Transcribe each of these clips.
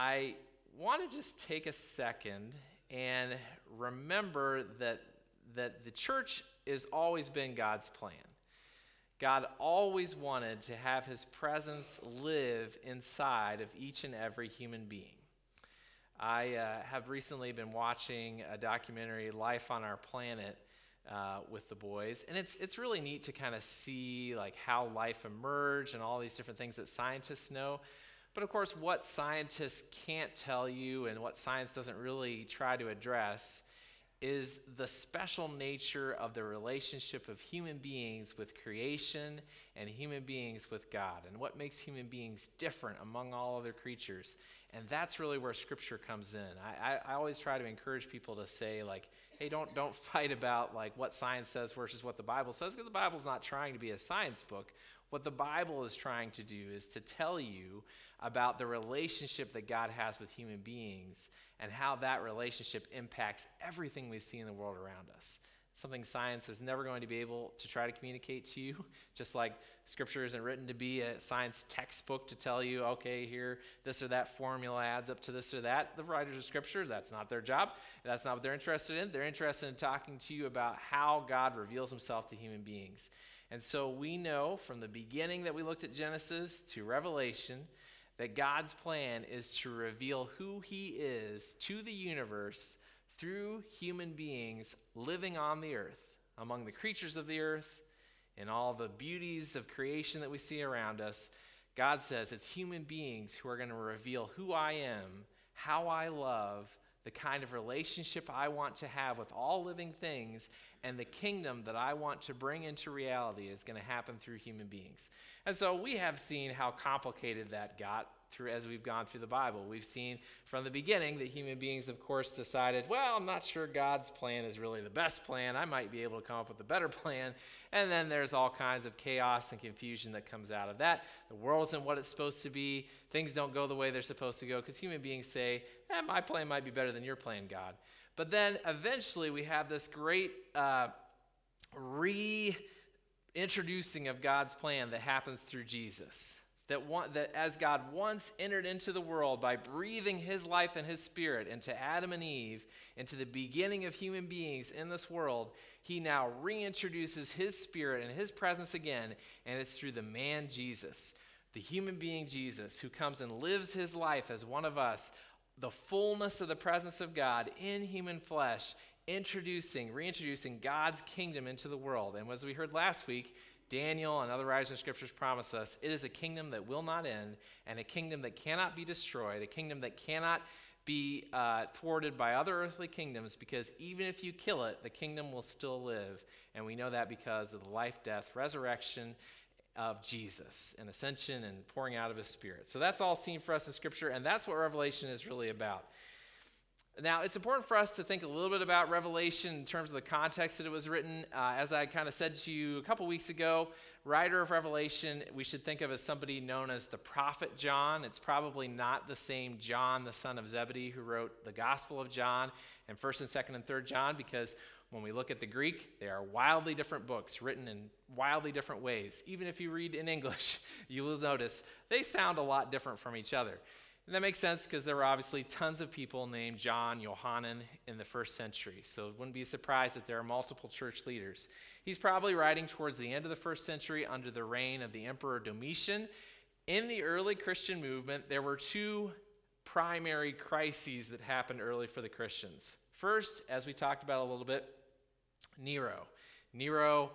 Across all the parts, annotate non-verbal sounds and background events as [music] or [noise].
I want to just take a second and remember that, that the church has always been God's plan. God always wanted to have his presence live inside of each and every human being. I uh, have recently been watching a documentary, Life on Our Planet, uh, with the boys, and it's it's really neat to kind of see like how life emerged and all these different things that scientists know. But of course, what scientists can't tell you and what science doesn't really try to address is the special nature of the relationship of human beings with creation and human beings with God, and what makes human beings different among all other creatures. And that's really where Scripture comes in. I, I, I, always try to encourage people to say, like, hey, don't, don't [laughs] fight about like what science says versus what the Bible says, because the Bible's not trying to be a science book. What the Bible is trying to do is to tell you about the relationship that God has with human beings and how that relationship impacts everything we see in the world around us. Something science is never going to be able to try to communicate to you, [laughs] just like scripture isn't written to be a science textbook to tell you, okay, here, this or that formula adds up to this or that. The writers of scripture, that's not their job. That's not what they're interested in. They're interested in talking to you about how God reveals himself to human beings. And so we know from the beginning that we looked at Genesis to Revelation that God's plan is to reveal who He is to the universe through human beings living on the earth, among the creatures of the earth, and all the beauties of creation that we see around us. God says it's human beings who are going to reveal who I am, how I love, the kind of relationship I want to have with all living things, and the kingdom that I want to bring into reality is going to happen through human beings. And so we have seen how complicated that got through as we've gone through the Bible. We've seen from the beginning that human beings, of course, decided, well, I'm not sure God's plan is really the best plan. I might be able to come up with a better [laughs] plan. And then there's all kinds of chaos and confusion that comes out of that. The world isn't what it's supposed to be. Things don't go the way they're supposed to go because human beings say, eh, my plan might be better than your plan, God. But then eventually we have this great uh, reintroducing of God's plan that happens through Jesus that, one, that as God once entered into the world by breathing his life and his spirit into Adam and Eve, into the beginning of human beings in this world, he now reintroduces his spirit and his presence again, and it's through the man Jesus, the human being Jesus, who comes and lives his life as one of us, the fullness of the presence of God in human flesh, introducing, reintroducing God's kingdom into the world. And as we heard last week, Daniel and other writers in scriptures promise us it is a kingdom that will not end and a kingdom that cannot be destroyed, a kingdom that cannot be uh, thwarted by other earthly kingdoms because even if you kill it, the kingdom will still live. And we know that because of the life, death, resurrection of Jesus and ascension and pouring out of his spirit. So that's all seen for us in scripture, and that's what Revelation is really about. Now, it's important for us to think a little bit about Revelation in terms of the context that it was written. Uh, as I kind of said to you a couple weeks ago, writer of Revelation, we should think of as somebody known as the prophet John. It's probably not the same John, the son of Zebedee, who wrote the Gospel of John and 1st and 2nd and 3rd John, because when we look at the Greek, they are wildly different books written in wildly different ways. Even if you read in English, [laughs] you will notice they sound a lot different from each other. And that makes sense because there were obviously tons of people named John, Johanan in the first century. So it wouldn't be surprised that there are multiple church leaders. He's probably writing towards the end of the first century under the reign of the Emperor Domitian. In the early Christian movement, there were two primary crises that happened early for the Christians. First, as we talked about a little bit, Nero. Nero,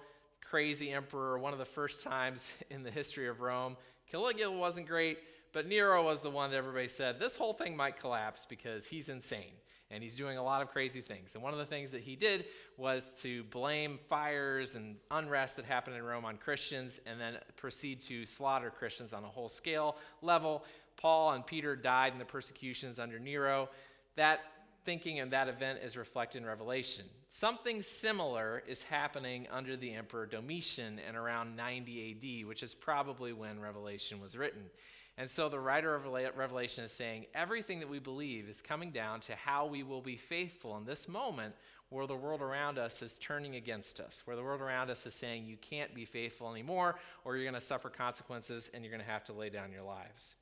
crazy emperor, one of the first times [laughs] in the history of Rome. Caligula wasn't great. But Nero was the one that everybody said this whole thing might collapse because he's insane and he's doing a lot of crazy things. And one of the things that he did was to blame fires and unrest that happened in Rome on Christians and then proceed to slaughter Christians on a whole scale level. Paul and Peter died in the persecutions under Nero. That thinking and that event is reflected in Revelation. Something similar is happening under the Emperor Domitian in around 90 AD, which is probably when Revelation was written. And so the writer of Revelation is saying everything that we believe is coming down to how we will be faithful in this moment where the world around us is turning against us, where the world around us is saying you can't be faithful anymore or you're going to suffer consequences and you're going to have to lay down your lives.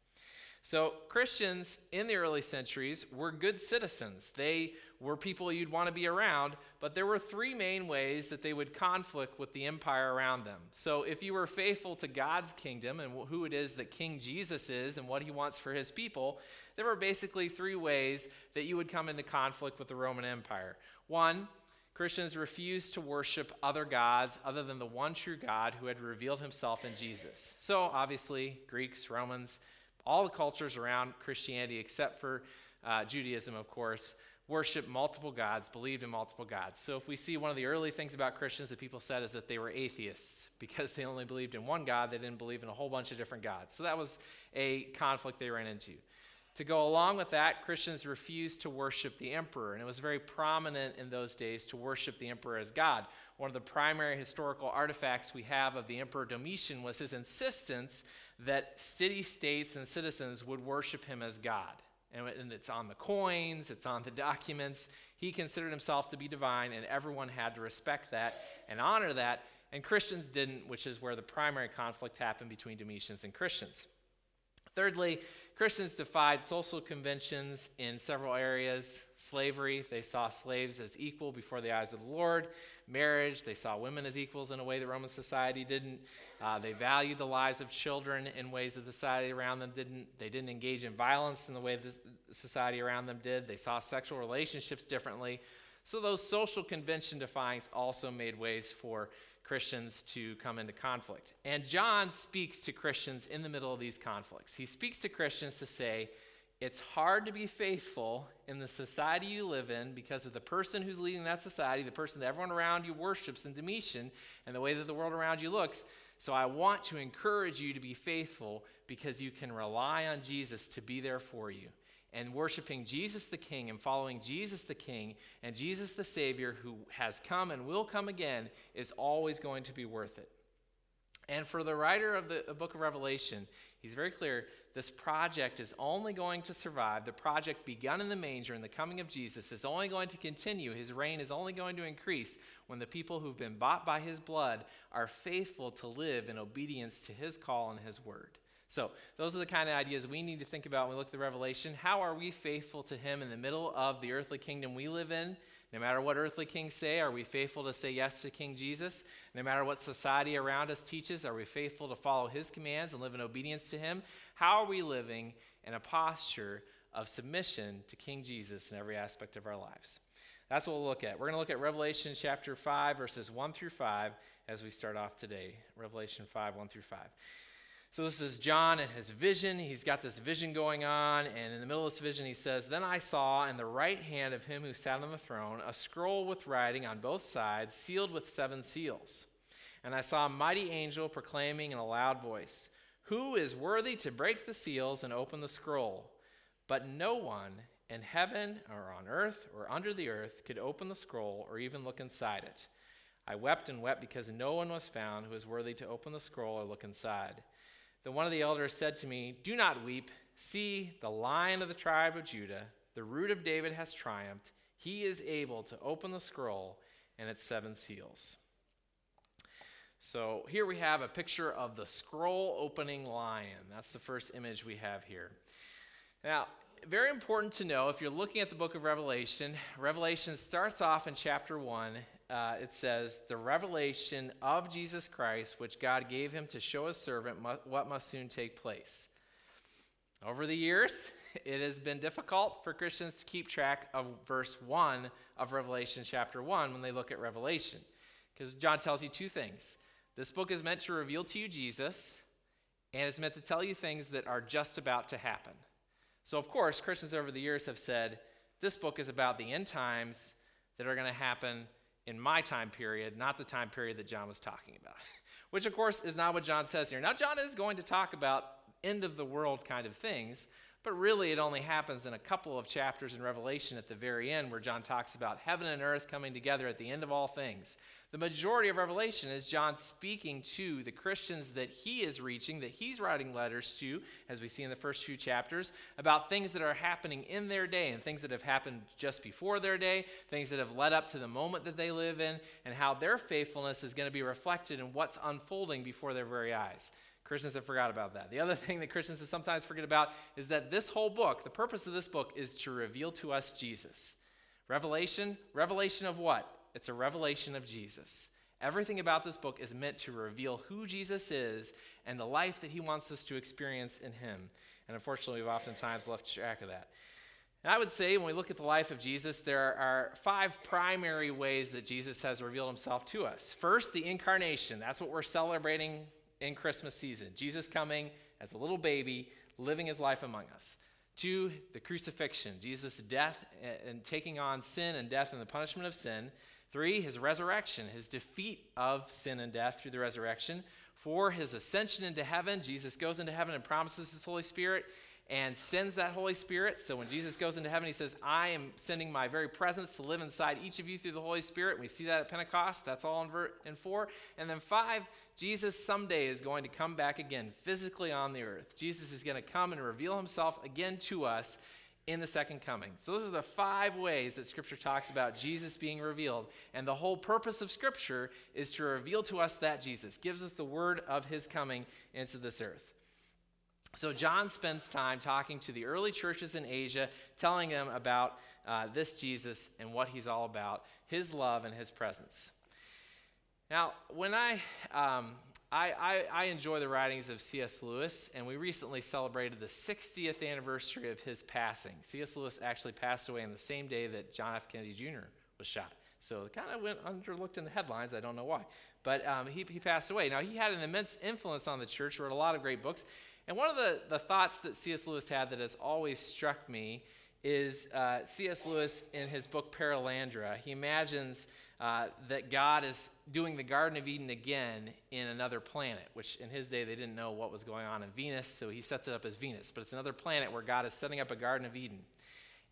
So, Christians in the early centuries were good citizens. They were people you'd want to be around, but there were three main ways that they would conflict with the empire around them. So, if you were faithful to God's kingdom and who it is that King Jesus is and what he wants for his people, there were basically three ways that you would come into conflict with the Roman Empire. One, Christians refused to worship other gods other than the one true God who had revealed himself in Jesus. So, obviously, Greeks, Romans, all the cultures around Christianity, except for uh, Judaism, of course, worshiped multiple gods, believed in multiple gods. So if we see one of the early things about Christians that people said is that they were atheists [laughs] because they only believed in one God, they didn't believe in a whole bunch of different gods. So that was a conflict they ran into. To go along with that, Christians refused to worship the emperor, and it was very prominent in those days to worship the emperor as God. One of the primary historical artifacts we have of the emperor Domitian was his insistence that city states and citizens would worship him as God. And it's on the coins, it's on the documents. He considered himself to be divine, and everyone had to respect that and honor that. And Christians didn't, which is where the primary conflict happened between Domitians and Christians. Thirdly, Christians defied social conventions in several areas. Slavery, they saw slaves as equal before the eyes of the Lord. Marriage, they saw women as equals in a way that Roman society didn't. Uh, they valued the lives of children in ways that the society around them didn't. They didn't engage in violence in the way the society around them did. They saw sexual relationships differently. So those social convention defyings also made ways for Christians to come into conflict. And John speaks to Christians in the middle of these conflicts. He speaks to Christians to say, it's hard to be faithful in the society you live in because of the person who's leading that society, the person that everyone around you worships in Domitian, and the way that the world around you looks. So I want to encourage you to be faithful because you can rely on Jesus to be there for you and worshiping Jesus the King and following Jesus the King and Jesus the Savior who has come and will come again is always going to be worth it. And for the writer of the book of Revelation, he's very clear this project is only going to survive. The project begun in the manger and the coming of Jesus is only going to continue. His reign is only going to increase when the people who've been bought by his blood are faithful to live in obedience to his call and his word. So, those are the kind of ideas we need to think about when we look at the Revelation. How are we faithful to Him in the middle of the earthly kingdom we live in? No matter what earthly kings say, are we faithful to say yes to King Jesus? No matter what society around us teaches, are we faithful to follow His commands and live in obedience to Him? How are we living in a posture of submission to King Jesus in every aspect of our lives? That's what we'll look at. We're going to look at Revelation chapter 5, verses 1 through 5 as we start off today. Revelation 5, 1 through 5. So this is John and his vision. He's got this vision going on, and in the middle of this vision, he says, Then I saw in the right hand of him who sat on the throne a scroll with writing on both sides, sealed with seven seals. And I saw a mighty angel proclaiming in a loud voice, Who is worthy to break the seals and open the scroll? But no one in heaven or on earth or under the earth could open the scroll or even look inside it. I wept and wept because no one was found who was worthy to open the scroll or look inside. Then one of the elders said to me, Do not weep. See, the lion of the tribe of Judah, the root of David, has triumphed. He is able to open the scroll and its seven seals. So here we have a picture of the scroll opening lion. That's the first image we have here. Now, very important to know if you're looking at the book of Revelation, Revelation starts off in chapter 1 uh, it says, the revelation of Jesus Christ, which God gave him to show his servant mu- what must soon take place. Over the years, [laughs] it has been difficult for Christians to keep track of verse 1 of Revelation chapter 1 when they look at Revelation. Because John tells you two things. This book is meant to reveal to you Jesus, and it's meant to tell you things that are just about to happen. So, of course, Christians over the years have said this book is about the end times that are going to happen in my time period, not the time period that John was talking about. [laughs] Which, of course, is not what John says here. Now, John is going to talk about end of the world kind of things, but really it only happens in a couple of chapters in Revelation at the very end where John talks about heaven and earth coming together at the end of all things. The majority of Revelation is John speaking to the Christians that he is reaching, that he's writing letters to, as we see in the first few chapters, about things that are happening in their day and things that have happened just before their day, things that have led up to the moment that they live in, and how their faithfulness is going to be reflected in what's unfolding before their very eyes. Christians have forgot about that. The other [laughs] thing that Christians sometimes forget about is that this whole book, the purpose of this book is to reveal to us Jesus. Revelation, revelation of what? It's a revelation of Jesus. Everything about this book is meant to reveal who Jesus is and the life that he wants us to experience in him. And unfortunately, we've oftentimes left track of that. And I would say when we look at the life of Jesus, there are five primary ways that Jesus has revealed himself to us. First, the incarnation. That's what we're celebrating in Christmas season. Jesus coming as a little baby, living his life among us. Two, the crucifixion, Jesus' death and taking on sin and death and the punishment of sin. Three, his resurrection, his defeat of sin and death through the resurrection. Four, his ascension into heaven. Jesus goes into heaven and promises his Holy Spirit and sends that Holy Spirit. So when Jesus goes into heaven, he says, I am sending my very presence to live inside each of you through the Holy Spirit. We see that at Pentecost. That's all in, in four. And then five, Jesus someday is going to come back again physically on the earth. Jesus is going to come and reveal himself again to us in the second coming. So, those are the five ways that Scripture talks about Jesus being revealed. And the whole purpose of Scripture is to reveal to us that Jesus gives us the word of his coming into this earth. So, John spends time talking to the early churches in Asia, telling them about uh, this Jesus and what he's all about, his love and his presence. Now, when I, um, I, I, I, enjoy the writings of C.S. Lewis, and we recently celebrated the 60th anniversary of his passing. C.S. Lewis actually passed away on the same day that John F. Kennedy Jr. was shot. So it kind of went underlooked in the headlines. I don't know why. But um, he, he passed away. Now, he had an immense influence on the church, wrote a lot of great books. And one of the, the thoughts that C.S. Lewis had that has always struck me is uh, C.S. Lewis in his book Perelandra. He imagines uh, that God is doing the Garden of Eden again in another planet, which in his day they didn't know what was going on in Venus, so he sets it up as Venus. But it's another planet where God is setting up a Garden of Eden.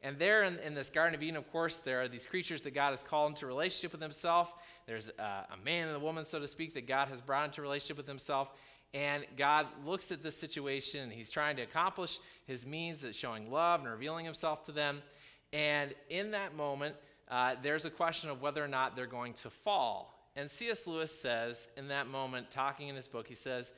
And there in, in, this Garden of Eden, of course, there are these creatures that God has called into relationship with himself. There's uh, a man and a woman, so to speak, that God has brought into relationship with himself. And God looks at this situation and he's trying to accomplish his means of showing love and revealing himself to them. And in that moment, uh, there's a question of whether or not they're going to fall. And C.S. Lewis says in that moment, talking in his book, he says,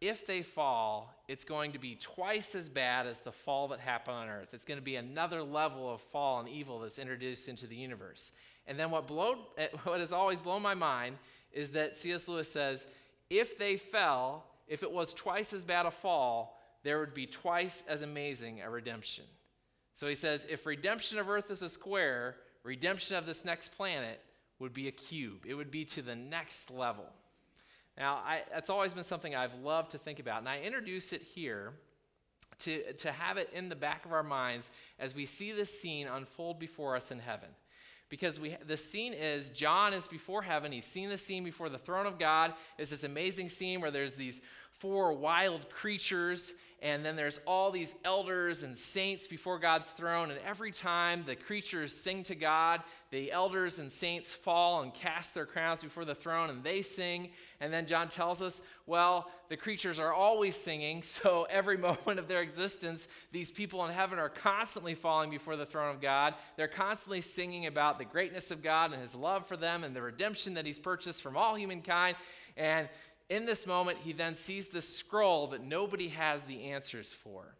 if they fall, it's going to be twice as bad as the fall that happened on earth. It's going to be another level of fall and evil that's introduced into the universe. And then what, blowed, [laughs] what has always blown my mind is that C.S. Lewis says, if they fell, if it was twice as bad a fall, there would be twice as amazing a redemption. So he says, if redemption of earth is a square, redemption of this next planet would be a cube. It would be to the next level. Now, I, that's always been something I've loved to think about, and I introduce it here to, to have it in the back of our minds as we see this scene unfold before us in heaven because we the scene is John is before heaven. He's seen the scene before the throne of God. It's this amazing scene where there's these four wild creatures and then there's all these elders and saints before God's throne. And every time the creatures sing to God, the elders and saints fall and cast their crowns before the throne and they sing. And then John tells us, well, the creatures are always singing. [laughs] So every moment of their existence, these people in heaven are constantly falling before the throne of God. They're constantly singing about the greatness of God and his love for them and the redemption that he's purchased from all humankind. And in this moment, he then sees the scroll that nobody has the answers for.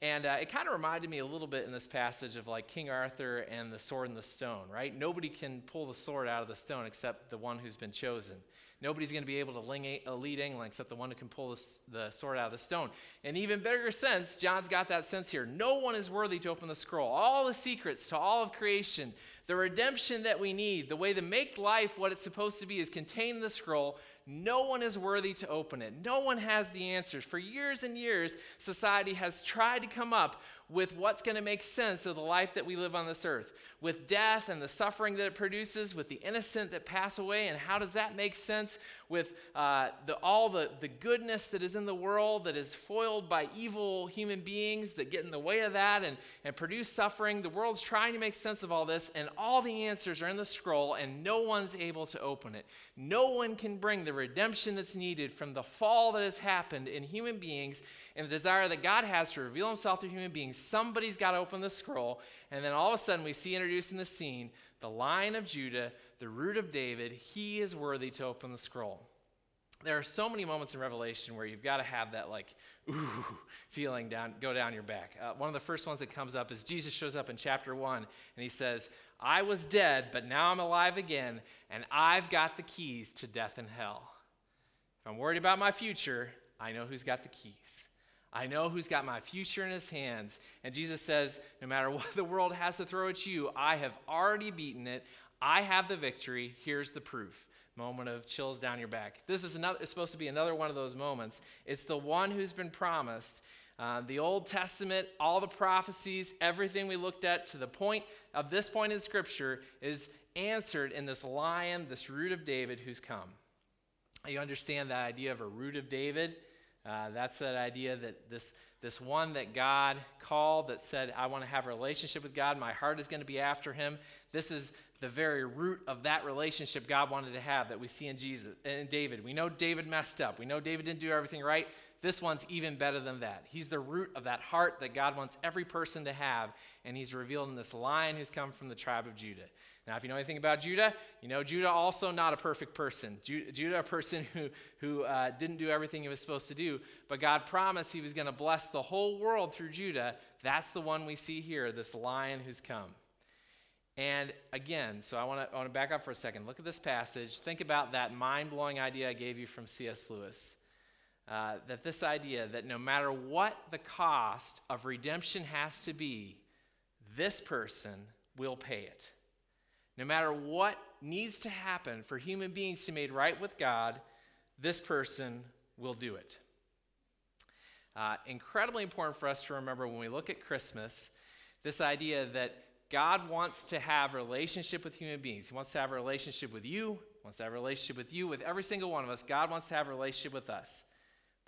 And uh, it kind of reminded me a little bit in this passage of like King Arthur and the sword and the stone, right? Nobody can pull the sword out of the stone except the one who's been chosen. Nobody's going to be able to lead England except the one who can pull the, sword out of the stone. In even bigger sense, John's got that sense here. No one is worthy to open the scroll. All the secrets to all of creation, the redemption that we need, the way to make life what it's supposed to be is contained in the scroll. No one is worthy to open it. No one has the answers. For years and years, society has tried to come up with what's going to make sense of the life that we live on this earth, with death and the suffering that it produces, with the innocent that pass away, and how does that make sense with uh, the, all the, the goodness that is in the world that is foiled by evil human beings that get in the way of that and, and produce suffering. The world's trying to make sense of all this, and all the answers are in the scroll, and no one's able to open it. No one can bring the redemption that's needed from the fall that has happened in human beings and the desire that God has to reveal himself to human beings. Somebody's got to open the scroll. And then all of a sudden, we see introduced in the scene the lion of Judah, the root of David. He is worthy to open the scroll. there are so many moments in Revelation where you've got to have that like ooh feeling down go down your back. Uh, one of the first ones that comes up is Jesus shows up in chapter one and he says, "I was dead, but now I'm alive again, and I've got the keys to death and hell. If I'm worried about my future, I know who's got the keys." I know who's got my future in his hands. And Jesus says, no matter what [laughs] the world has to throw at you, I have already beaten it. I have the victory. Here's the proof moment of chills down your back. This is another, supposed to be another one of those moments. It's the one who's been promised. Uh, the Old Testament, all the prophecies, everything we looked at to the point of this point in Scripture is answered in this lion, this root of David who's come. You understand that idea of a root of David? Uh, that's that idea that this, this one that God called that said, I want to have a relationship with God, my heart is going to be after him. This is the very root of that relationship God wanted to have that we see in Jesus and David. We know David messed up. We know David didn't do everything right. This one's even better than that. He's the root of that heart that God wants every person to have, and he's revealed in this lion who's come from the tribe of Judah. Now, if you know anything about Judah, you know Judah also not a perfect person. Judah, a person who, who uh, didn't do everything he was supposed to do, but God promised he was going to bless the whole world through Judah. That's the one we see here, this lion who's come. And again, so I want to back up for a second. Look at this passage. Think about that mind blowing idea I gave you from C.S. Lewis. Uh, that this idea that no matter what the cost of redemption has to be, this person will pay it. No matter what needs to happen for human beings to be made right with God, this person will do it. Uh, incredibly important for us to remember when we look at Christmas this idea that God wants to have relationship with human beings. He wants to have a relationship with you, wants to have a relationship with you, with every single one of us. God wants to have a relationship with us.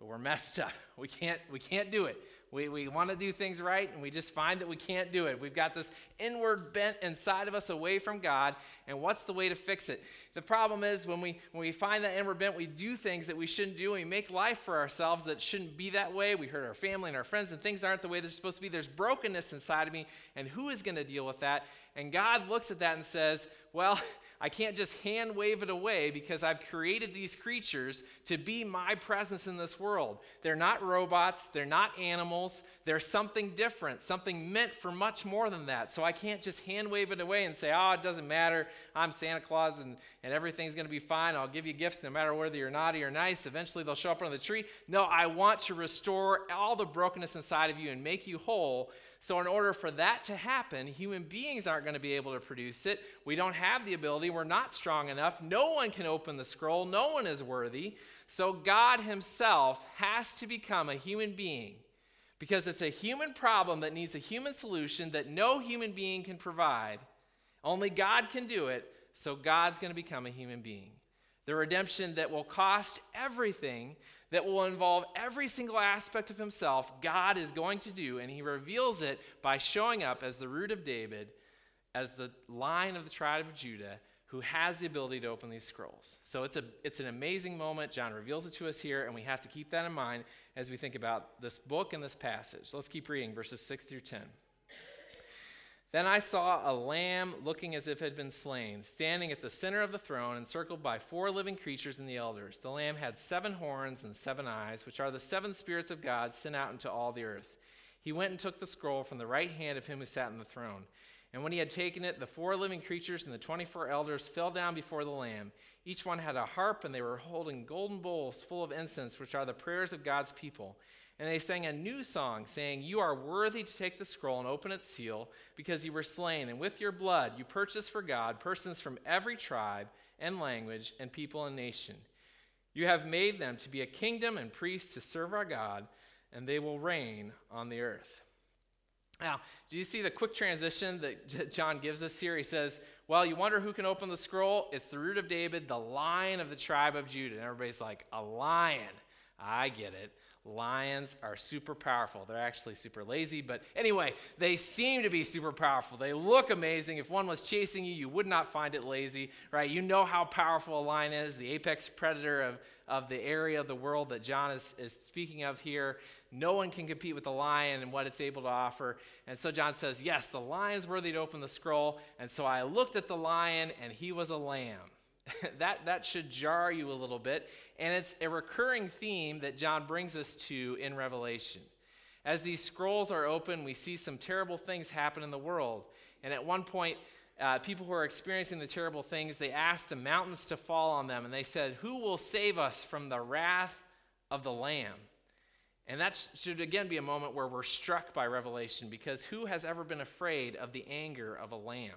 But we're messed up. [laughs] We can't, we can't do it. We, we want to do things right, and we just find that we can't do it. We've got this inward bent inside of us away from God, and what's the way to fix it? The problem is when we, when we find that inward bent, we do things that we shouldn't do, and we make life for ourselves that shouldn't be that way. We hurt our family and our friends, and things aren't the way they're supposed to be. There's brokenness inside of me, and who is going to deal with that? And God looks at that and says, Well, [laughs] I can't just hand wave it away because I've created these creatures to be my presence in this world. They're not robots, they're not animals, they're something different, something meant for much more than that. So I can't just hand wave it away and say, oh, it doesn't matter. I'm Santa Claus and, and everything's going to be fine. I'll give you gifts no matter whether you're naughty or nice. Eventually they'll show up under the tree. No, I want to restore all the brokenness inside of you and make you whole so, in order for that to happen, human beings aren't going to be able to produce it. We don't have the ability. We're not strong enough. No one can open the scroll. No one is worthy. So, God Himself has to become a human being because it's a human problem that needs a human solution that no human being can provide. Only God can do it. So, God's going to become a human being. The redemption that will cost everything that will involve every single aspect of himself, God is going to do, and he reveals it by showing up as the root of David, as the line of the tribe of Judah, who has the ability to open these scrolls. So it's, a, it's an amazing moment. John reveals it to us here, and we have to keep that in mind as we think about this book and this passage. Let's keep reading verses 6 through 10. Then I saw a lamb looking as if it had been slain, standing at the center of the throne, encircled by four living creatures and the elders. The lamb had seven horns and seven eyes, which are the seven spirits of God sent out into all the earth. He went and took the scroll from the right hand of him who sat on the throne. And when he had taken it, the four living creatures and the 24 elders fell down before the Lamb. Each one had a harp, and they were holding golden bowls full of incense, which are the prayers of God's people. And they sang a new song, saying, You are worthy to take the scroll and open its seal, because you were slain, and with your blood you purchased for God persons from every tribe and language and people and nation. You have made them to be a kingdom and priests to serve our God, and they will reign on the earth. Now, do you see the quick transition that John gives us here? He says, Well, you wonder who can open the scroll? It's the root of David, the lion of the tribe of Judah. And everybody's like, A lion. I get it. Lions are super powerful. They're actually super lazy, but anyway, they seem to be super powerful. They look amazing. If one was chasing you, you would not find it lazy, right? You know how powerful a lion is, the apex predator of, of the area of the world that John is, is speaking of here. No one can compete with the lion and what it's able to offer. And so John says, Yes, the lion's worthy to open the scroll. And so I looked at the lion, and he was a lamb. [laughs] that, that should jar you a little bit. And it's a recurring theme that John brings us to in Revelation. As these scrolls are open, we see some terrible things happen in the world. And at one point, uh, people who are experiencing the terrible things, they asked the mountains to fall on them. And they said, Who will save us from the wrath of the Lamb? And that should again be a moment where we're struck by revelation because who has ever been afraid of the anger of a lamb?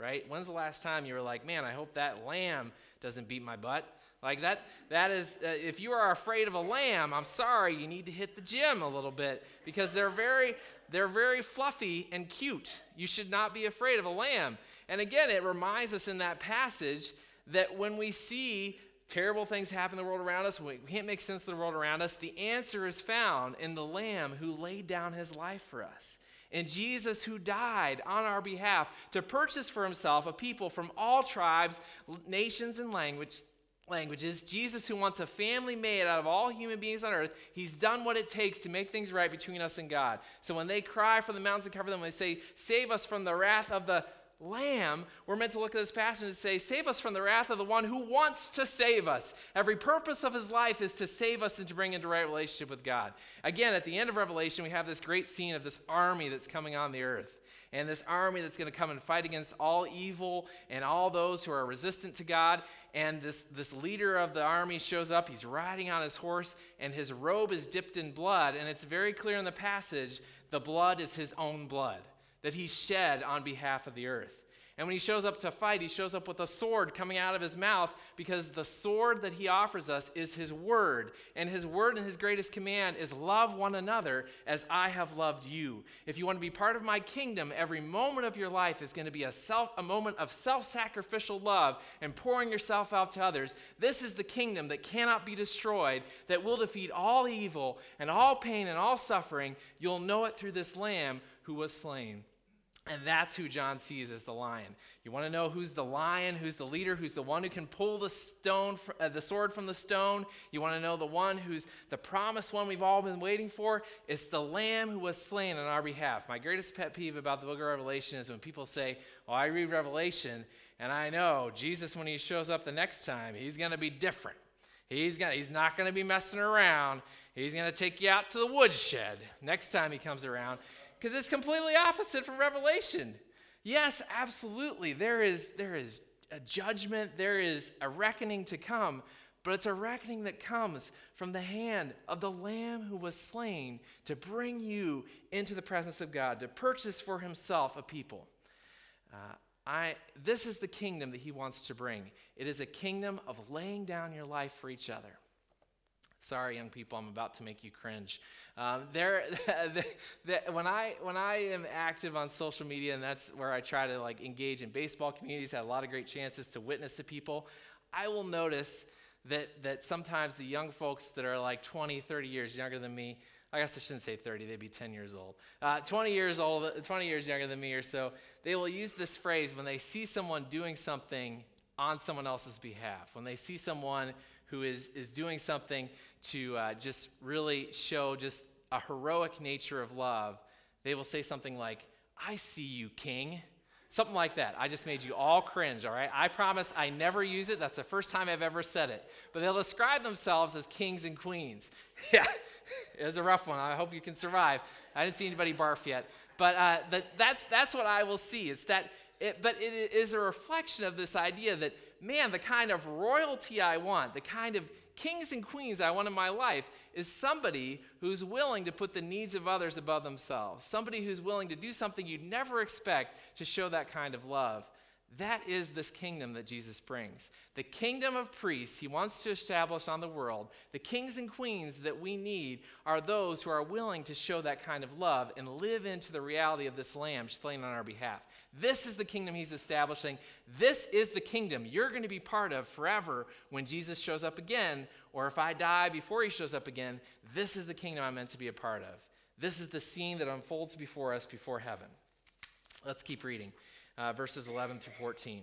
Right? When's the last time you were like, man, I hope that lamb doesn't beat my butt? Like that, that is, uh, if you are afraid of a lamb, I'm sorry, you need to hit the gym a little bit because they're very, they're very fluffy and cute. You should not be afraid of a lamb. And again, it reminds us in that passage that when we see terrible things happen in the world around us, we can't make sense of the world around us, the answer is found in the Lamb who laid down his life for us. And Jesus, who died on our behalf to purchase for himself a people from all tribes, nations, and language, languages. Jesus, who wants a family made out of all human beings on earth, he's done what it takes to make things right between us and God. So when they cry for the mountains to cover them, when they say, Save us from the wrath of the lamb, we're meant to look at this passage and say, Save us from the wrath of the one who wants to save us. Every purpose of his life is to save us and to bring into right relationship with God. Again, at the end of Revelation, we have this great scene of this army that's coming on the earth. And this army that's going to come and fight against all evil and all those who are resistant to God. And this, this leader of the army shows up. He's riding on his horse, and his robe is dipped in blood. And it's very clear in the passage the blood is his own blood that he shed on behalf of the earth. And when he shows up to fight, he shows up with a sword coming out of his mouth because the sword that he offers us is his word. And his word and his greatest command is love one another as I have loved you. If you want to be part of my kingdom, every moment of your life is going to be a, self, a moment of self sacrificial love and pouring yourself out to others. This is the kingdom that cannot be destroyed, that will defeat all evil and all pain and all suffering. You'll know it through this lamb who was slain. And that's who John sees as the lion. You want to know who's the lion, who's the leader, who's the one who can pull the stone, uh, the sword from the stone. You want to know the one who's the promised one we've all been waiting for. It's the Lamb who was slain on our behalf. My greatest pet peeve about the Book of Revelation is when people say, "Well, I read Revelation and I know Jesus, when he shows up the next time, he's going to be different. He's gonna, he's not going to be messing around. He's going to take you out to the woodshed next time he comes around." Because it's completely opposite from Revelation. Yes, absolutely. There is, there is a judgment, there is a reckoning to come, but it's a reckoning that comes from the hand of the Lamb who was slain to bring you into the presence of God, to purchase for himself a people. Uh, I, this is the kingdom that he wants to bring. It is a kingdom of laying down your life for each other. Sorry, young people, I'm about to make you cringe. Um, there, [laughs] the, the, when I when I am active on social media, and that's where I try to like engage in baseball communities, had a lot of great chances to witness to people. I will notice that that sometimes the young folks that are like 20, 30 years younger than me, I guess I shouldn't say 30, they'd be 10 years old. Uh, 20 years old, 20 years younger than me or so, they will use this phrase when they see someone doing something on someone else's behalf. When they see someone who is, is doing something to uh, just really show just a heroic nature of love, they will say something like, I see you, King. Something like that. I just made you all cringe, all right? I promise I never use it. That's the first time I've ever said it. But they'll describe themselves as kings and queens. [laughs] yeah, it was a rough one. I hope you can survive. I didn't see anybody barf yet. But uh, that's, that's what I will see. It's that, it, but it is a reflection of this idea that man, the kind of royalty I want, the kind of kings and queens I want in my life is somebody who's willing to put the needs of others above themselves, somebody who's willing to do something you'd never expect to show that kind of love. That is this kingdom that Jesus brings. The kingdom of priests he wants to establish on the world, the kings and queens that we need are those who are willing to show that kind of love and live into the reality of this lamb slain on our behalf. This is the kingdom he's establishing. This is the kingdom you're going to be part of forever when Jesus shows up again, or if I die before he shows up again. This is the kingdom I'm meant to be a part of. This is the scene that unfolds before us before heaven. Let's keep reading uh, verses 11 through 14.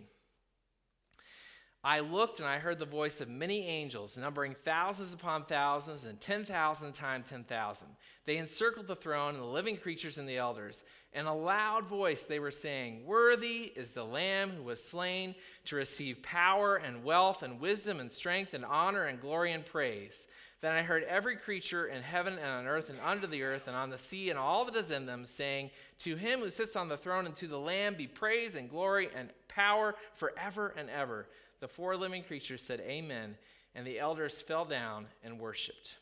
I looked and I heard the voice of many angels, numbering thousands upon thousands and 10,000 times 10,000. They encircled the throne and the living creatures and the elders. In a loud voice, they were saying, Worthy is the Lamb who was slain to receive power and wealth and wisdom and strength and honor and glory and praise. Then I heard every creature in heaven and on earth and under the earth and on the sea and all that is in them saying, To him who sits on the throne and to the Lamb be praise and glory and power forever and ever. The four living creatures said, Amen. And the elders fell down and worshiped.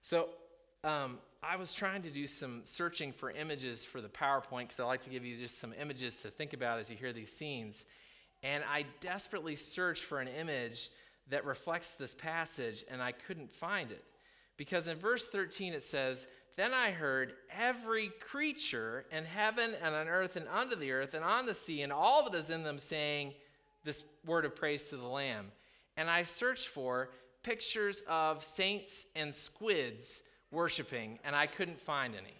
So um, I was trying to do some searching for images for the PowerPoint because I like to give you just some images to think about as you hear these scenes. And I desperately searched for an image that reflects this passage, and I couldn't find it. Because in verse 13 it says, Then I heard every creature in heaven and on earth and under the earth and on the sea and all that is in them saying this word of praise to the Lamb. And I searched for pictures of saints and squids worshiping, and I couldn't find any.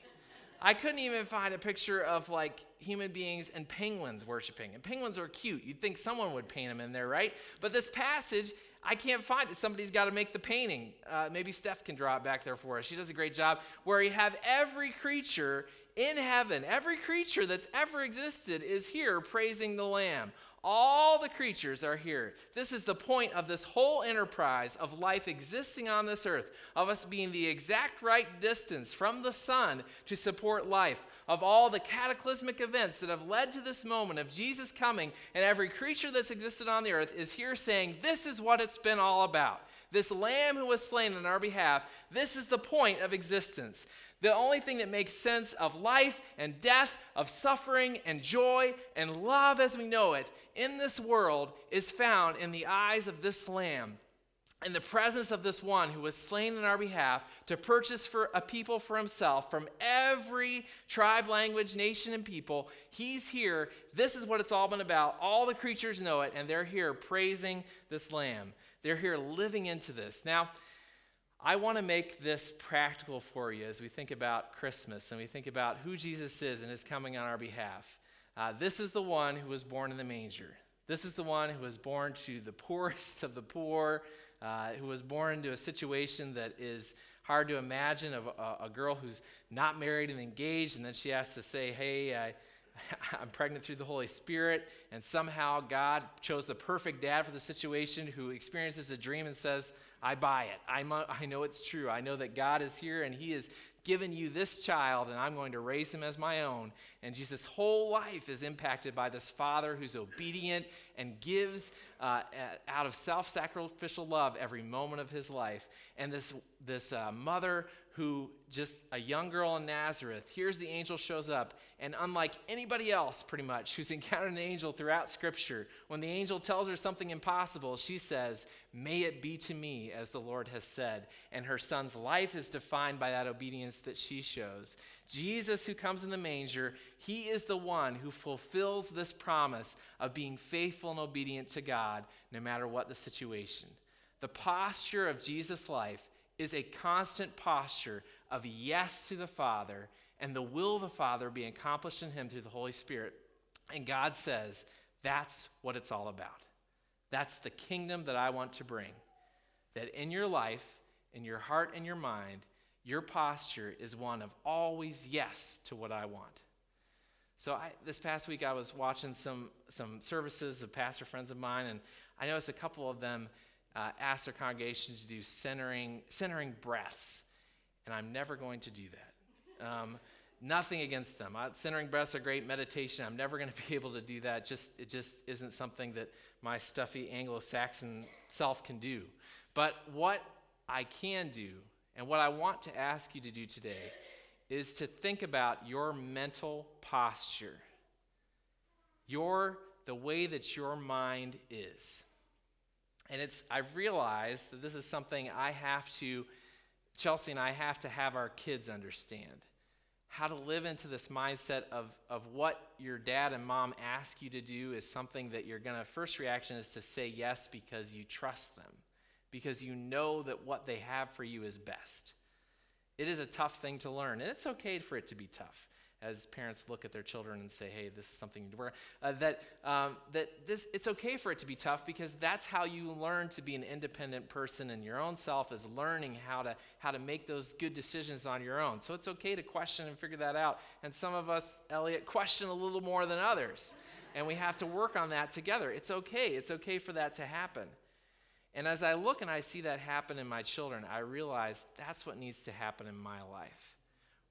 I couldn't even find a picture of like human beings and penguins worshiping. And penguins are cute. You'd think someone would paint them in there, right? But this passage I can't find it. Somebody's got to make the painting. Uh, maybe Steph can draw it back there for us. She does a great job. Where you have every creature in heaven, every creature that's ever existed is here praising the Lamb. All the creatures are here. This is the point of this whole enterprise of life existing on this earth, of us being the exact right distance from the sun to support life, of all the cataclysmic events that have led to this moment of Jesus coming, and every creature that's existed on the earth is here saying, This is what it's been all about. This lamb who was slain on our behalf, this is the point of existence. The only thing that makes sense of life and death, of suffering and joy and love as we know it in this world is found in the eyes of this Lamb, in the presence of this one who was slain in our behalf to purchase for a people for himself from every tribe, language, nation, and people. He's here. This is what it's all been about. All the creatures know it, and they're here praising this Lamb. They're here living into this. Now, I want to make this practical for you as we think about Christmas and we think about who Jesus is and his coming on our behalf. Uh, this is the one who was born in the manger. This is the one who was born to the poorest of the poor, uh, who was born into a situation that is hard to imagine of a, a, girl who's not married and engaged, and then she has to say, Hey, I, [laughs] I'm pregnant through the Holy Spirit, and somehow God chose the perfect dad for the situation who experiences a dream and says, I buy it. I'm a, I know it's true. I know that God is here and He has given you this child, and I'm going to raise him as my own. And Jesus' whole life is impacted by this father who's obedient and gives uh, out of self sacrificial love every moment of his life. And this, this uh, mother who just a young girl in Nazareth hears the angel shows up and unlike anybody else pretty much who's encountered an angel throughout scripture when the angel tells her something impossible she says may it be to me as the Lord has said. And her son's life is defined by that obedience that she shows. Jesus who comes in the manger he is the one who fulfills this promise of being faithful and obedient to God no matter what the situation. The posture of Jesus life is a constant posture of yes to the Father and the will of the Father being accomplished in him through the Holy Spirit. And God says, that's what it's all about. That's the kingdom that I want to bring. That in your life, in your heart and your mind, your posture is one of always yes to what I want. So I, this past week, I was watching some, some services of pastor friends of mine, and I noticed a couple of them uh, asked their congregation to do centering, centering breaths. And I'm never going to do that. Um, nothing against them. Uh, centering breaths are great meditation. I'm never going [laughs] to be able to do that. Just, it just isn't something that my stuffy Anglo Saxon self can do. But what I can do, and what I want to ask you to do today, is to think about your mental posture, your, the way that your mind is. And it's I've realized that this is something I have to Chelsea and I have to have our kids understand. How to live into this mindset of, of what your dad and mom ask you to do is something that you're gonna first reaction is to say yes because you trust them, because you know that what they have for you is best. It is a tough thing to learn, and it's okay for it to be tough. As parents look at their children and say, "Hey, this is something you need to work." Uh, that um, that this it's okay for it to be tough because that's how you learn to be an independent person in your own self is learning how to how to make those good decisions on your own. So it's okay to question and figure that out. And some of us, Elliot, question a little more than others, and we have to work on that together. It's okay. It's okay for that to happen. And as I look and I see that happen in my children, I realize that's what needs to happen in my life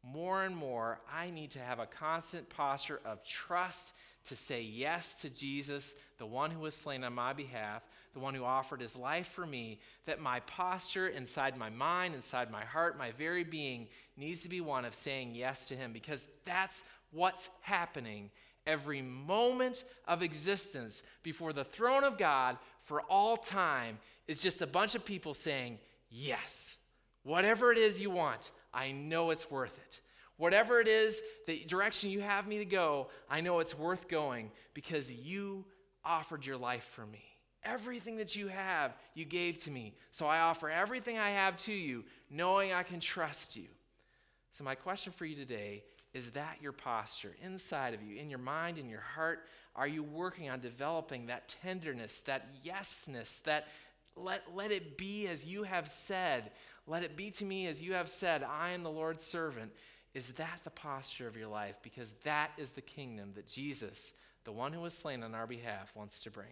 more and more, I need to have a constant posture of trust to say yes to Jesus, the one who was slain on my behalf, the one who offered his life for me, that my posture inside my mind, inside my heart, my very being needs to be one of saying yes to him because that's what's happening every moment of existence before the throne of God for all time is just a bunch of people saying, Yes, whatever it is you want, I know it's worth it. Whatever it is, the direction you have me to go, I know it's worth going because you offered your life for me. Everything that you have, you gave to me. So I offer everything I have to you, knowing I can trust you. So, my question for you today is that your posture inside of you, in your mind, in your heart? Are you working on developing that tenderness, that yesness, that let, let it be as you have said? Let it be to me as you have said, I am the Lord's servant. Is that the posture of your life? Because that is the kingdom that Jesus, the one who was slain on our behalf, wants to bring.